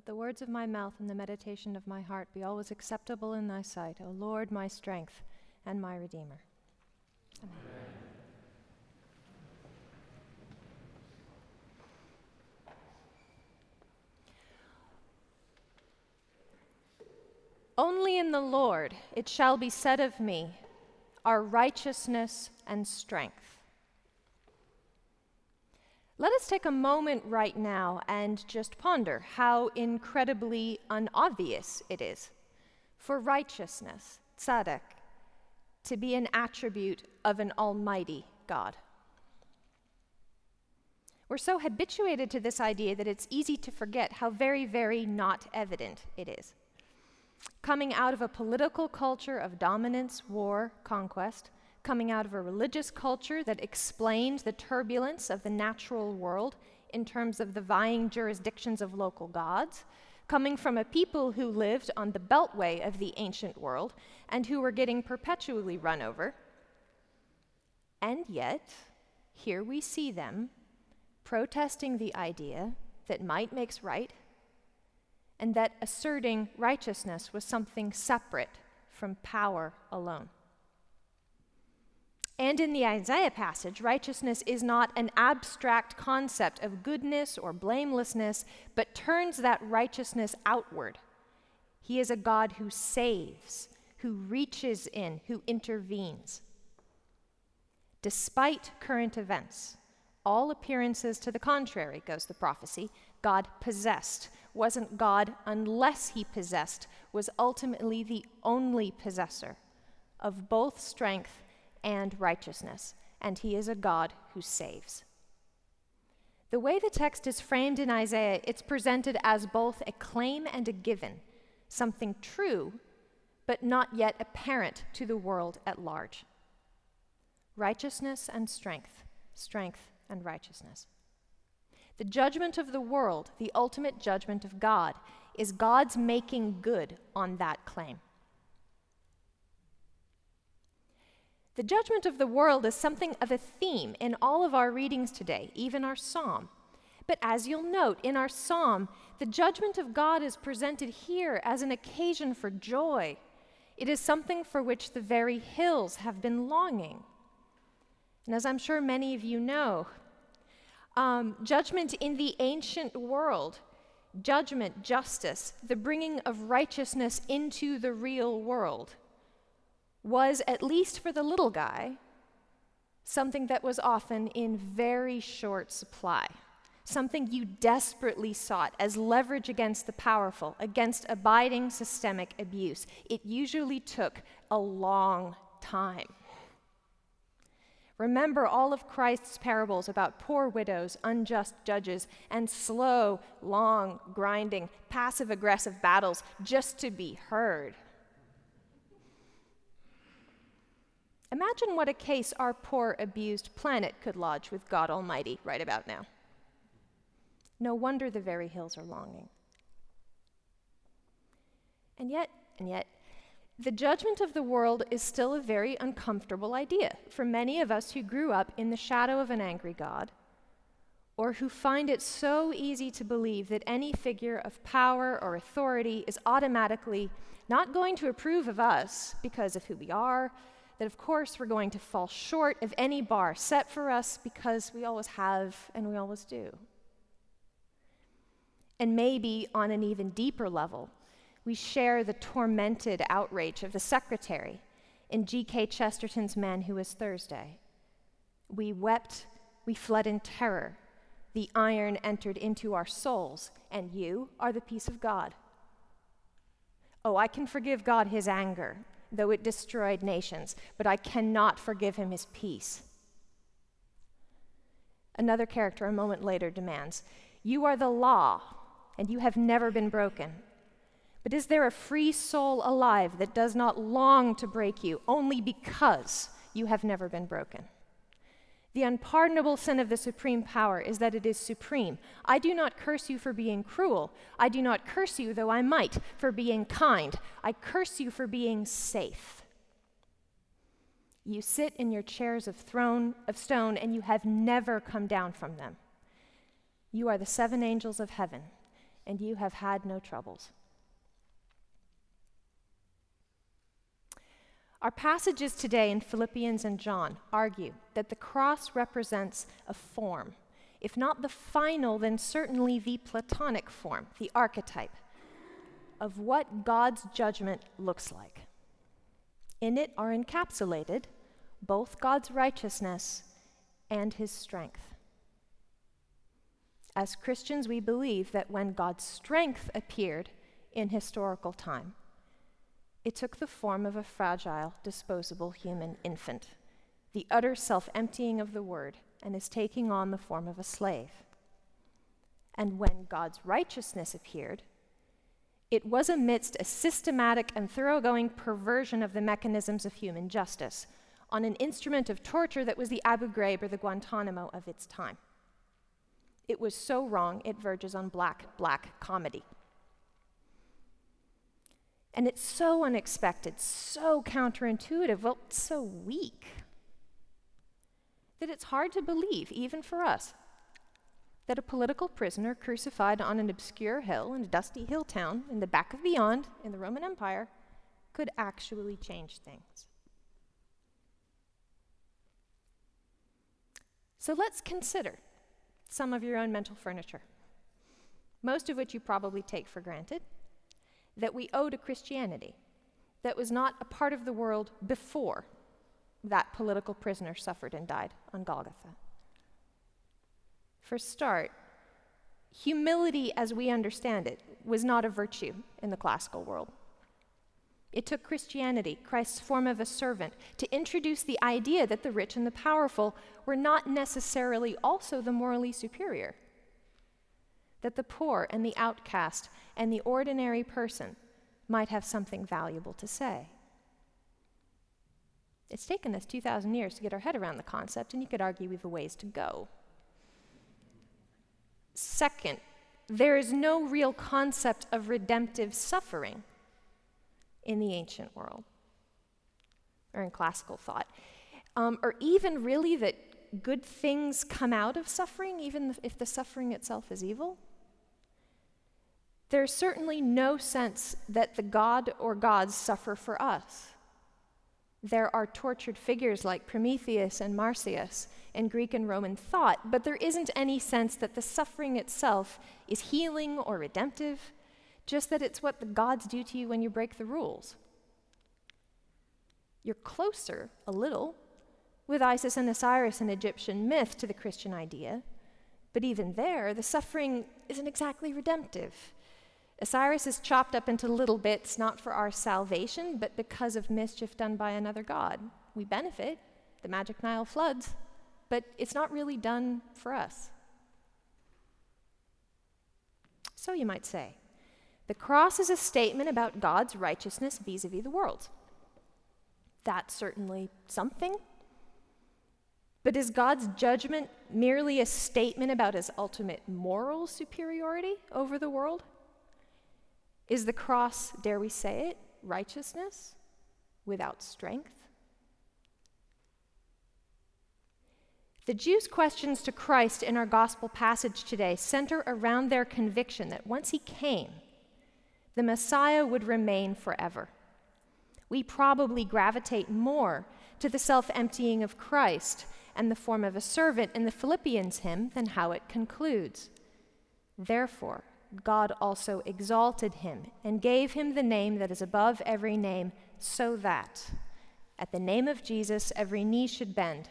Let the words of my mouth and the meditation of my heart be always acceptable in thy sight, O Lord, my strength and my Redeemer. Amen. Only in the Lord it shall be said of me, our righteousness and strength. Let us take a moment right now and just ponder how incredibly unobvious it is for righteousness, tzaddik, to be an attribute of an almighty God. We're so habituated to this idea that it's easy to forget how very, very not evident it is. Coming out of a political culture of dominance, war, conquest, coming out of a religious culture that explained the turbulence of the natural world in terms of the vying jurisdictions of local gods, coming from a people who lived on the beltway of the ancient world and who were getting perpetually run over. And yet, here we see them protesting the idea that might makes right and that asserting righteousness was something separate from power alone. And in the Isaiah passage, righteousness is not an abstract concept of goodness or blamelessness, but turns that righteousness outward. He is a God who saves, who reaches in, who intervenes. Despite current events, all appearances to the contrary, goes the prophecy, God possessed. Wasn't God, unless he possessed, was ultimately the only possessor of both strength and righteousness, and he is a God who saves. The way the text is framed in Isaiah, it's presented as both a claim and a given, something true, but not yet apparent to the world at large. Righteousness and strength, strength and righteousness. The judgment of the world, the ultimate judgment of God, is God's making good on that claim. The judgment of the world is something of a theme in all of our readings today, even our psalm. But as you'll note, in our psalm, the judgment of God is presented here as an occasion for joy. It is something for which the very hills have been longing. And as I'm sure many of you know, um, judgment in the ancient world, judgment, justice, the bringing of righteousness into the real world, was, at least for the little guy, something that was often in very short supply, something you desperately sought as leverage against the powerful, against abiding systemic abuse. It usually took a long time. Remember all of Christ's parables about poor widows, unjust judges, and slow, long, grinding, passive aggressive battles just to be heard. Imagine what a case our poor, abused planet could lodge with God Almighty right about now. No wonder the very hills are longing. And yet, and yet, the judgment of the world is still a very uncomfortable idea for many of us who grew up in the shadow of an angry God, or who find it so easy to believe that any figure of power or authority is automatically not going to approve of us because of who we are, that of course we're going to fall short of any bar set for us because we always have and we always do. And maybe on an even deeper level, we share the tormented outrage of the secretary in G.K. Chesterton's Man Who Was Thursday. We wept, we fled in terror. The iron entered into our souls, and you are the peace of God. Oh, I can forgive God his anger though it destroyed nations, but I cannot forgive him his peace. Another character a moment later demands, You are the law, and you have never been broken. But is there a free soul alive that does not long to break you only because you have never been broken? The unpardonable sin of the supreme power is that it is supreme. I do not curse you for being cruel. I do not curse you, though I might, for being kind. I curse you for being safe. You sit in your chairs of throne of stone and you have never come down from them. You are the seven angels of heaven. and you have had no troubles. Our passages today in Philippians and John argue that the cross represents a form, if not the final, then certainly the Platonic form, the archetype of what God's judgment looks like. In it are encapsulated both God's righteousness and his strength. As Christians, we believe that when God's strength appeared in historical time, it took the form of a fragile, disposable human infant, the utter self emptying of the word, and is taking on the form of a slave. And when God's righteousness appeared, it was amidst a systematic and thoroughgoing perversion of the mechanisms of human justice on an instrument of torture that was the Abu Ghraib or the Guantanamo of its time. It was so wrong, it verges on black, black comedy. And it's so unexpected, so counterintuitive, well, so weak, that it's hard to believe, even for us, that a political prisoner crucified on an obscure hill in a dusty hill town in the back of beyond in the Roman Empire could actually change things. So let's consider some of your own mental furniture, most of which you probably take for granted, that we owe to Christianity, that was not a part of the world before that political prisoner suffered and died on Golgotha. For start, humility as we understand it was not a virtue in the classical world. It took Christianity, Christ's form of a servant, to introduce the idea that the rich and the powerful were not necessarily also the morally superior. That the poor and the outcast and the ordinary person might have something valuable to say. It's taken us 2,000 years to get our head around the concept, and you could argue we have a ways to go. Second, there is no real concept of redemptive suffering in the ancient world or in classical thought. Um, or even really that good things come out of suffering, even if the suffering itself is evil. There's certainly no sense that the god or gods suffer for us. There are tortured figures like Prometheus and Marsyas in Greek and Roman thought, but there isn't any sense that the suffering itself is healing or redemptive just that it's what the gods do to you when you break the rules. You're closer, a little, with Isis and Osiris in Egyptian myth to the Christian idea, but even there, the suffering isn't exactly redemptive. Osiris is chopped up into little bits, not for our salvation, but because of mischief done by another god. We benefit, the magic Nile floods, but it's not really done for us. So you might say, the cross is a statement about God's righteousness vis a vis the world. That's certainly something. But is God's judgment merely a statement about his ultimate moral superiority over the world? Is the cross, dare we say it, righteousness without strength? The Jews' questions to Christ in our gospel passage today center around their conviction that once he came, the Messiah would remain forever. We probably gravitate more to the self emptying of Christ and the form of a servant in the Philippians hymn than how it concludes. Therefore, God also exalted him and gave him the name that is above every name, so that at the name of Jesus every knee should bend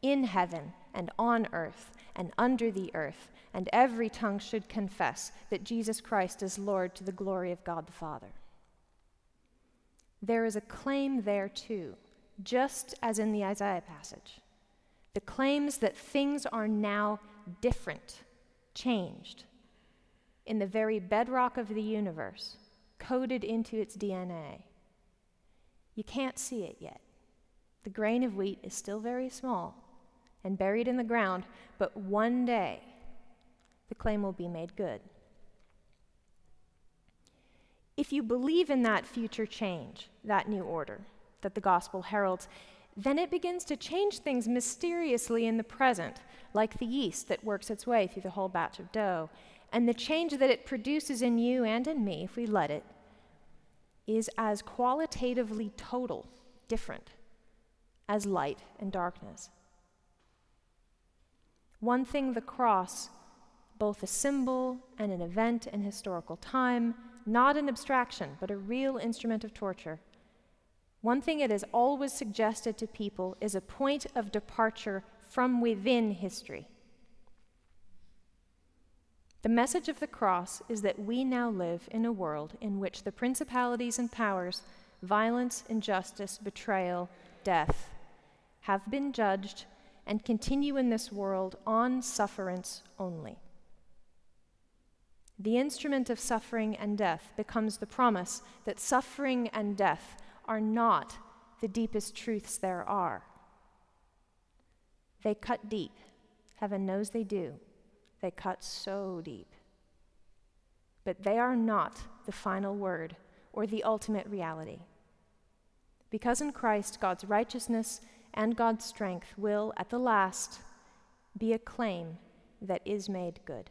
in heaven and on earth and under the earth, and every tongue should confess that Jesus Christ is Lord to the glory of God the Father. There is a claim there too, just as in the Isaiah passage. The claims that things are now different, changed, in the very bedrock of the universe, coded into its DNA. You can't see it yet. The grain of wheat is still very small and buried in the ground, but one day the claim will be made good. If you believe in that future change, that new order that the gospel heralds, then it begins to change things mysteriously in the present, like the yeast that works its way through the whole batch of dough, and the change that it produces in you and in me, if we let it, is as qualitatively total, different as light and darkness. One thing the cross, both a symbol and an event in historical time, not an abstraction, but a real instrument of torture. One thing it has always suggested to people is a point of departure from within history. The message of the cross is that we now live in a world in which the principalities and powers, violence, injustice, betrayal, death, have been judged and continue in this world on sufferance only. The instrument of suffering and death becomes the promise that suffering and death are not the deepest truths there are. They cut deep. Heaven knows they do. They cut so deep. But they are not the final word or the ultimate reality. Because in Christ, God's righteousness and God's strength will, at the last, be a claim that is made good.